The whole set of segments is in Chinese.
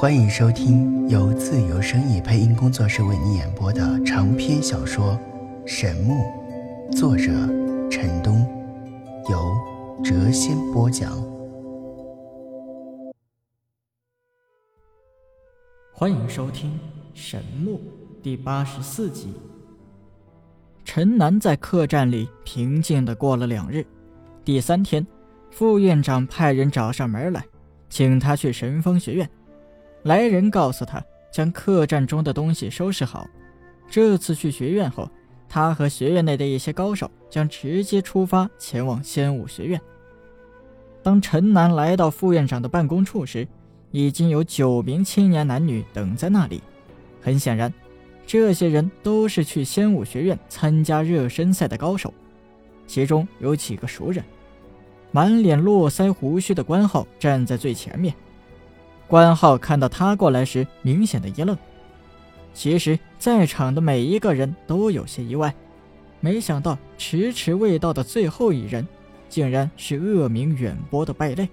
欢迎收听由自由声意配音工作室为你演播的长篇小说《神木》，作者陈东，由谪仙播讲。欢迎收听《神木》第八十四集。陈南在客栈里平静的过了两日，第三天，副院长派人找上门来，请他去神风学院。来人告诉他，将客栈中的东西收拾好。这次去学院后，他和学院内的一些高手将直接出发前往仙武学院。当陈南来到副院长的办公处时，已经有九名青年男女等在那里。很显然，这些人都是去仙武学院参加热身赛的高手，其中有几个熟人。满脸络腮胡须的关浩站在最前面。关浩看到他过来时，明显的一愣。其实，在场的每一个人都有些意外，没想到迟迟未到的最后一人，竟然是恶名远播的败类。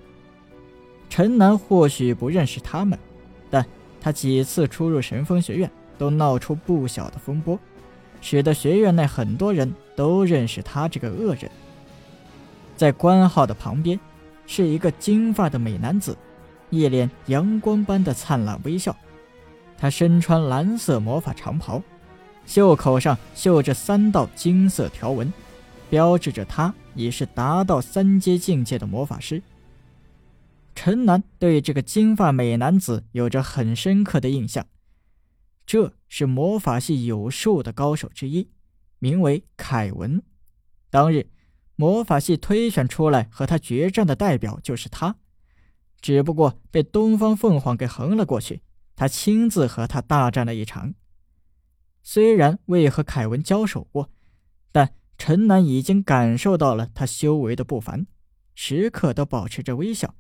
陈南或许不认识他们，但他几次出入神风学院，都闹出不小的风波，使得学院内很多人都认识他这个恶人。在关浩的旁边，是一个金发的美男子。一脸阳光般的灿烂微笑，他身穿蓝色魔法长袍，袖口上绣着三道金色条纹，标志着他已是达到三阶境界的魔法师。陈南对这个金发美男子有着很深刻的印象，这是魔法系有数的高手之一，名为凯文。当日，魔法系推选出来和他决战的代表就是他。只不过被东方凤凰给横了过去，他亲自和他大战了一场。虽然未和凯文交手过，但陈南已经感受到了他修为的不凡，时刻都保持着微笑，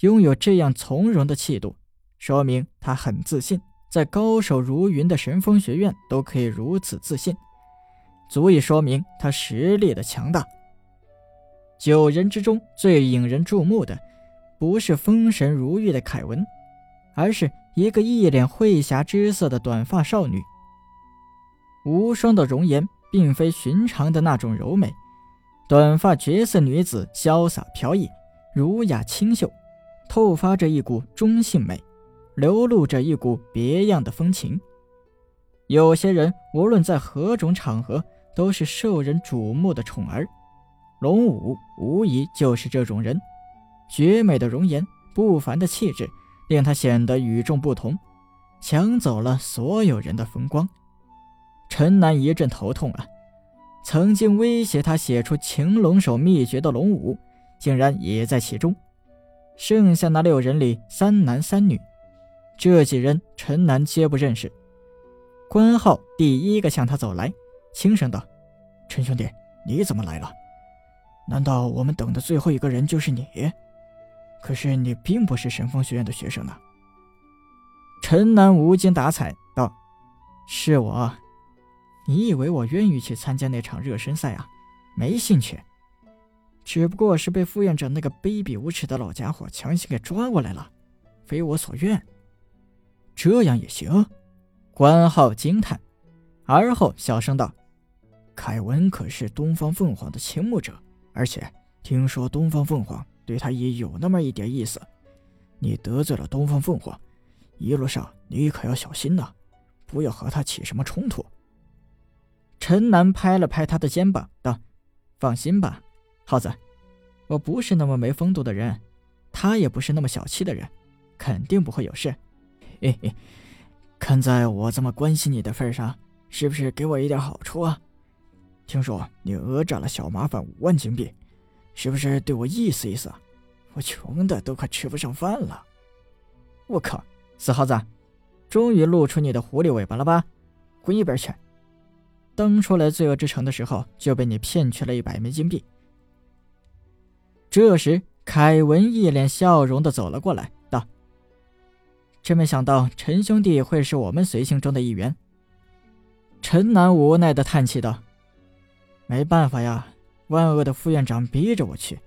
拥有这样从容的气度，说明他很自信，在高手如云的神风学院都可以如此自信，足以说明他实力的强大。九人之中最引人注目的。不是风神如玉的凯文，而是一个一脸慧霞之色的短发少女。无双的容颜并非寻常的那种柔美，短发绝色女子潇洒飘逸，儒雅清秀，透发着一股中性美，流露着一股别样的风情。有些人无论在何种场合，都是受人瞩目的宠儿。龙武无疑就是这种人。绝美的容颜，不凡的气质，令他显得与众不同，抢走了所有人的风光。陈南一阵头痛啊！曾经威胁他写出擒龙手秘诀的龙武，竟然也在其中。剩下那六人里，三男三女，这几人陈南皆不认识。关浩第一个向他走来，轻声道：“陈兄弟，你怎么来了？难道我们等的最后一个人就是你？”可是你并不是神风学院的学生呢。陈南无精打采道：“是我，你以为我愿意去参加那场热身赛啊？没兴趣。只不过是被副院长那个卑鄙无耻的老家伙强行给抓过来了，非我所愿。这样也行？”关浩惊叹，而后小声道：“凯文可是东方凤凰的倾慕者，而且听说东方凤凰……”对他也有那么一点意思，你得罪了东方凤凰，一路上你可要小心呐，不要和他起什么冲突。陈南拍了拍他的肩膀，道：“放心吧，耗子，我不是那么没风度的人，他也不是那么小气的人，肯定不会有事。嘿嘿，看在我这么关心你的份上，是不是给我一点好处啊？听说你讹诈了小麻烦五万金币。”是不是对我意思意思？我穷的都快吃不上饭了。我靠，死耗子，终于露出你的狐狸尾巴了吧？滚一边去！当初来罪恶之城的时候，就被你骗去了一百枚金币。这时，凯文一脸笑容的走了过来，道：“真没想到陈兄弟会是我们随行中的一员。”陈南无奈的叹气道：“没办法呀。”万恶的副院长逼着我去，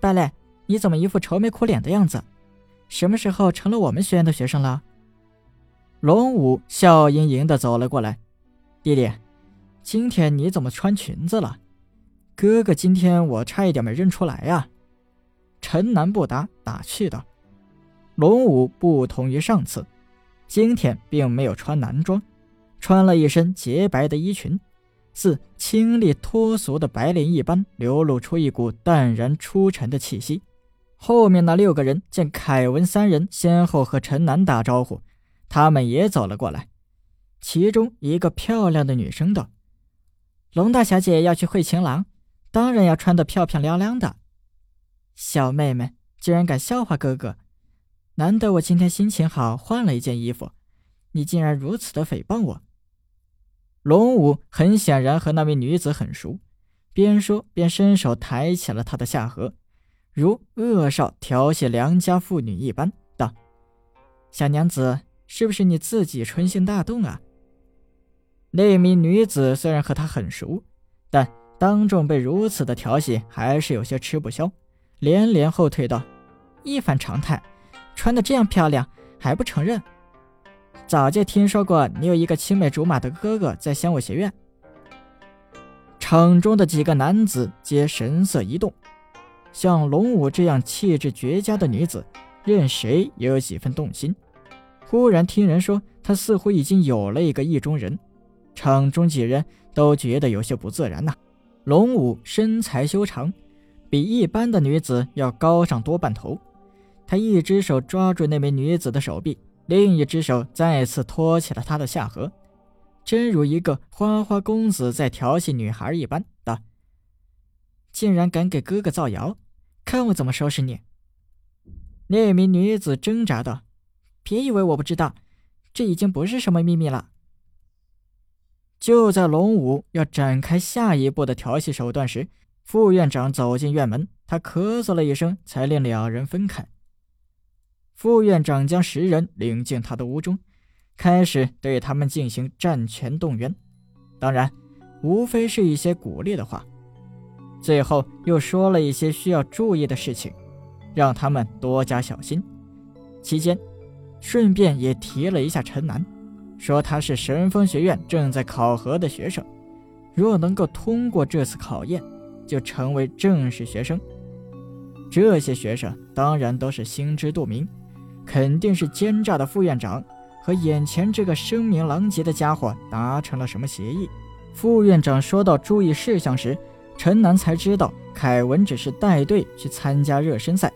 败类，你怎么一副愁眉苦脸的样子？什么时候成了我们学院的学生了？龙武笑盈盈的走了过来，弟弟，今天你怎么穿裙子了？哥哥，今天我差一点没认出来呀。陈南不答，打趣道：“龙武不同于上次，今天并没有穿男装，穿了一身洁白的衣裙，似清丽脱俗的白莲一般，流露出一股淡然出尘的气息。”后面那六个人见凯文三人先后和陈楠打招呼，他们也走了过来。其中一个漂亮的女生道：“龙大小姐要去会情郎，当然要穿得漂漂亮亮的。”小妹妹居然敢笑话哥哥，难得我今天心情好，换了一件衣服，你竟然如此的诽谤我。龙武很显然和那位女子很熟，边说边伸手抬起了她的下颌。如恶少调戏良家妇女一般道：“小娘子，是不是你自己春心大动啊？”那名女子虽然和他很熟，但当众被如此的调戏，还是有些吃不消，连连后退道：“一反常态，穿的这样漂亮还不承认？早就听说过你有一个青梅竹马的哥哥在香武学院。”场中的几个男子皆神色一动。像龙武这样气质绝佳的女子，任谁也有几分动心。忽然听人说，她似乎已经有了一个意中人，场中几人都觉得有些不自然呐。龙武身材修长，比一般的女子要高上多半头。他一只手抓住那名女子的手臂，另一只手再次托起了她的下颌，真如一个花花公子在调戏女孩一般。道。竟然敢给哥哥造谣，看我怎么收拾你！那名女子挣扎道：“别以为我不知道，这已经不是什么秘密了。”就在龙武要展开下一步的调戏手段时，副院长走进院门，他咳嗽了一声，才令两人分开。副院长将十人领进他的屋中，开始对他们进行战前动员，当然，无非是一些鼓励的话。最后又说了一些需要注意的事情，让他们多加小心。期间，顺便也提了一下陈南，说他是神风学院正在考核的学生，若能够通过这次考验，就成为正式学生。这些学生当然都是心知肚明，肯定是奸诈的副院长和眼前这个声名狼藉的家伙达成了什么协议。副院长说到注意事项时。陈南才知道，凯文只是带队去参加热身赛，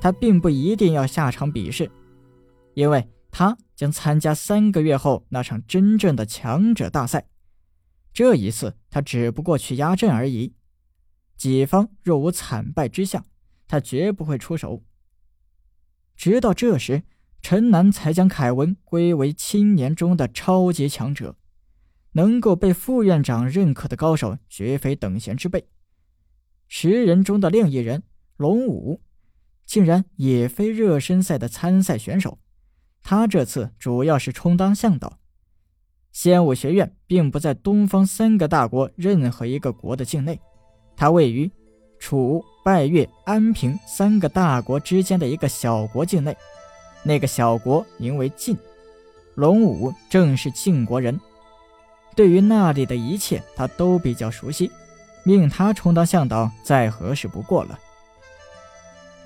他并不一定要下场比试，因为他将参加三个月后那场真正的强者大赛。这一次，他只不过去压阵而已。己方若无惨败之象，他绝不会出手。直到这时，陈南才将凯文归为青年中的超级强者。能够被副院长认可的高手，绝非等闲之辈。十人中的另一人龙武，竟然也非热身赛的参赛选手。他这次主要是充当向导。仙武学院并不在东方三个大国任何一个国的境内，它位于楚、拜月、安平三个大国之间的一个小国境内。那个小国名为晋，龙武正是晋国人。对于那里的一切，他都比较熟悉，命他充当向导再合适不过了。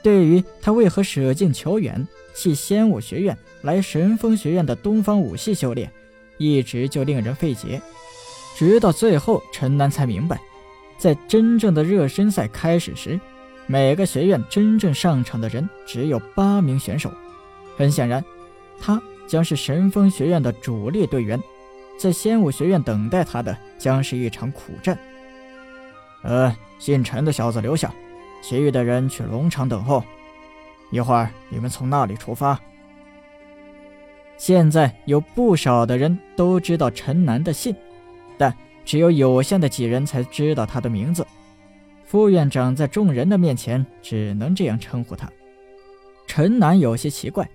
对于他为何舍近求远，弃仙武学院来神风学院的东方武系修炼，一直就令人费解。直到最后，陈南才明白，在真正的热身赛开始时，每个学院真正上场的人只有八名选手。很显然，他将是神风学院的主力队员。在仙武学院等待他的将是一场苦战。呃，姓陈的小子留下，其余的人去龙场等候。一会儿你们从那里出发。现在有不少的人都知道陈南的信，只有有限的几人才知道他的名字。副院长在众人的面前只能这样称呼他。陈南有些奇怪，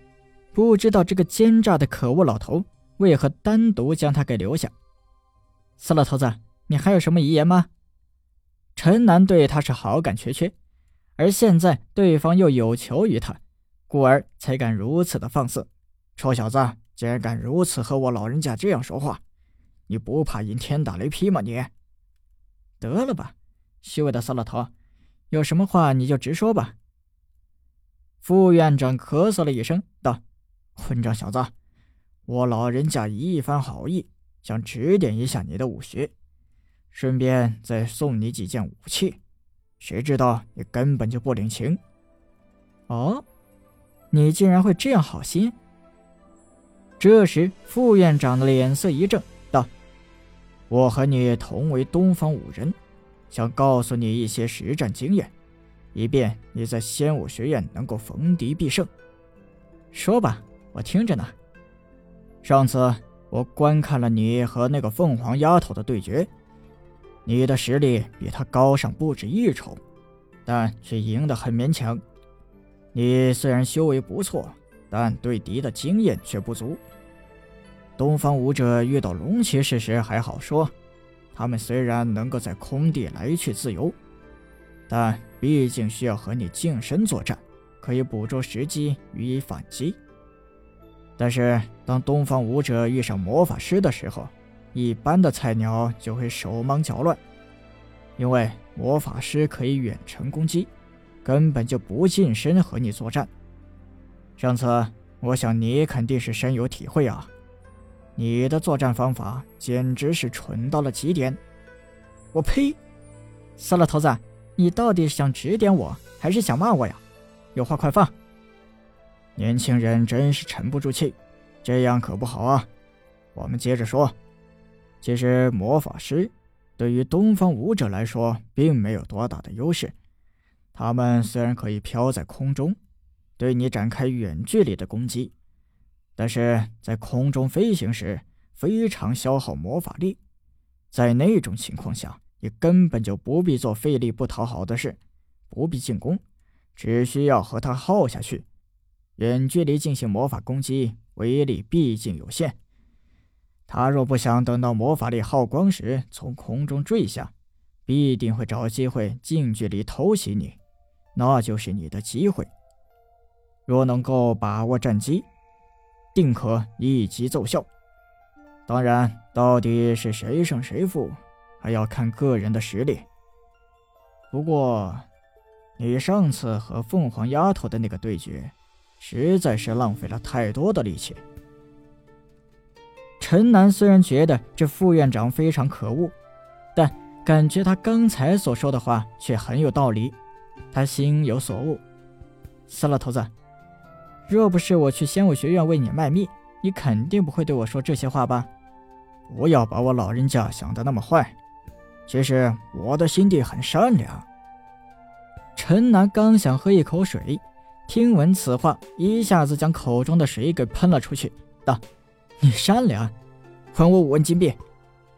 不知道这个奸诈的可恶老头。为何单独将他给留下？死老头子，你还有什么遗言吗？陈南对他是好感缺缺，而现在对方又有求于他，故而才敢如此的放肆。臭小子，竟然敢如此和我老人家这样说话，你不怕引天打雷劈吗？你得了吧，虚伪的色老头，有什么话你就直说吧。副院长咳嗽了一声，道：“混账小子，我老人家一番好意，想指点一下你的武学，顺便再送你几件武器，谁知道你根本就不领情。哦，你竟然会这样好心！”这时，副院长的脸色一正，：“我和你同为东方武人，想告诉你一些实战经验。”以便你在仙武学院能够逢敌必胜。说吧，我听着呢。上次我观看了你和那个凤凰丫头的对决，你的实力比她高上不止一筹，但却赢得很勉强。你虽然修为不错，但对敌的经验却不足。东方武者遇到龙骑士时还好说，他们虽然能够在空地来去自由。但毕竟需要和你近身作战，可以捕捉时机予以反击。但是当东方武者遇上魔法师的时候，一般的菜鸟就会手忙脚乱，因为魔法师可以远程攻击，根本就不近身和你作战。上次我想你肯定是深有体会啊，你的作战方法简直是蠢到了极点。我呸！死了头子！你到底是想指点我，还是想骂我呀？有话快放！年轻人真是沉不住气，这样可不好啊。我们接着说，其实魔法师对于东方武者来说并没有多大的优势。他们虽然可以飘在空中，对你展开远距离的攻击，但是在空中飞行时非常消耗魔法力，在那种情况下。你根本就不必做费力不讨好的事，不必进攻，只需要和他耗下去。远距离进行魔法攻击，威力毕竟有限。他若不想等到魔法力耗光时从空中坠下，必定会找机会近距离偷袭你，那就是你的机会。若能够把握战机，定可一击奏效。当然，到底是谁胜谁负？还要看个人的实力。不过，你上次和凤凰丫头的那个对决，实在是浪费了太多的力气。陈南虽然觉得这副院长非常可恶，但感觉他刚才所说的话却很有道理。他心有所悟。死老头子，若不是我去仙武学院为你卖命，你肯定不会对我说这些话吧？不要把我老人家想得那么坏。其实我的心地很善良。陈南刚想喝一口水，听闻此话，一下子将口中的水给喷了出去，道：“你善良？还我五万金币！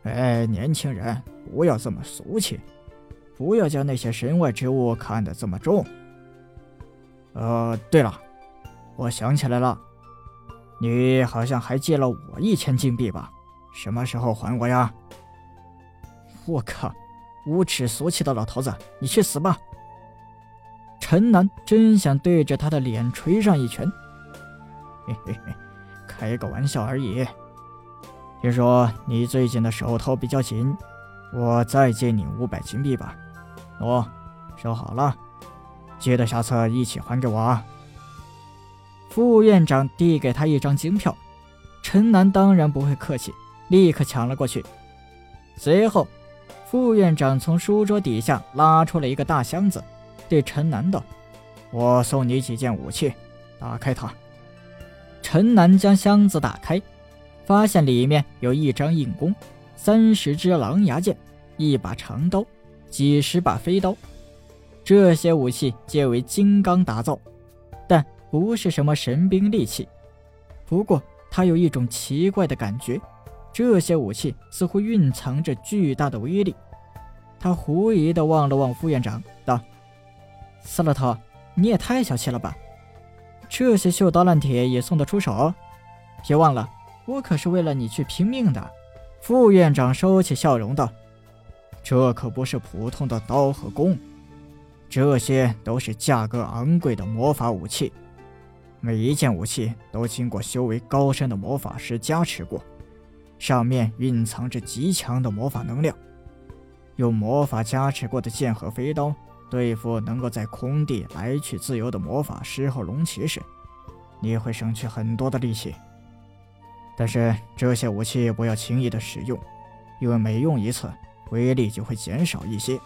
哎，年轻人，不要这么俗气，不要将那些身外之物看得这么重。呃，对了，我想起来了，你好像还借了我一千金币吧？什么时候还我呀？”我靠！无耻俗气的老头子，你去死吧！陈南真想对着他的脸捶上一拳。嘿嘿嘿，开个玩笑而已。听说你最近的手头比较紧，我再借你五百金币吧。喏，收好了，记得下次一起还给我啊。副院长递给他一张金票，陈南当然不会客气，立刻抢了过去。随后。副院长从书桌底下拉出了一个大箱子，对陈南道：“我送你几件武器，打开它。”陈南将箱子打开，发现里面有一张硬弓、三十支狼牙剑、一把长刀、几十把飞刀，这些武器皆为金刚打造，但不是什么神兵利器。不过他有一种奇怪的感觉。这些武器似乎蕴藏着巨大的威力。他狐疑地望了望副院长，道：“死老头，你也太小气了吧！这些锈刀烂铁也送得出手？别忘了，我可是为了你去拼命的。”副院长收起笑容道：“这可不是普通的刀和弓，这些都是价格昂贵的魔法武器。每一件武器都经过修为高深的魔法师加持过，上面蕴藏着极强的魔法能量。用魔法加持过的剑和飞刀，对付能够在空地来去自由的魔法师和龙骑士，你会省去很多的力气。但是这些武器不要轻易的使用，因为每用一次，威力就会减少一些。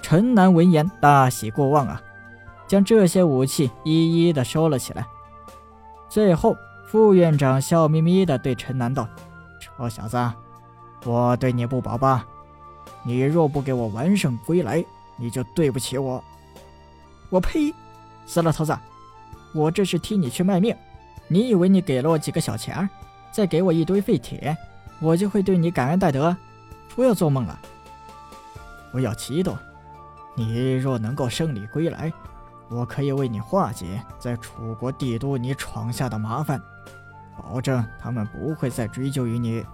陈南闻言大喜过望啊！将这些武器一一的收了起来。最后，副院长笑眯眯的对陈南道：“臭小子，我对你不薄吧？你若不给我完胜归来，你就对不起我。”我呸！死老头子，我这是替你去卖命。你以为你给了我几个小钱再给我一堆废铁，我就会对你感恩戴德？不要做梦了！不要激动，你若能够胜利归来。我可以为你化解在楚国帝都你闯下的麻烦，保证他们不会再追究于你。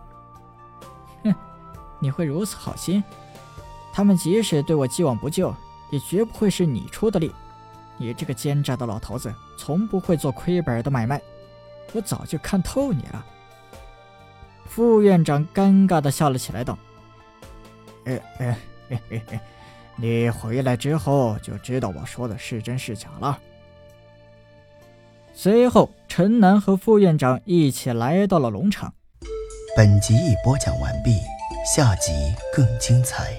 哼，你会如此好心？他们即使对我既往不咎，也绝不会是你出的力。你这个奸诈的老头子，从不会做亏本的买卖。我早就看透你了。副院长尴尬的笑了起来，道：“哎哎嘿嘿嘿。”你回来之后就知道我说的是真是假了。随后，陈楠和副院长一起来到了农场。本集已播讲完毕，下集更精彩。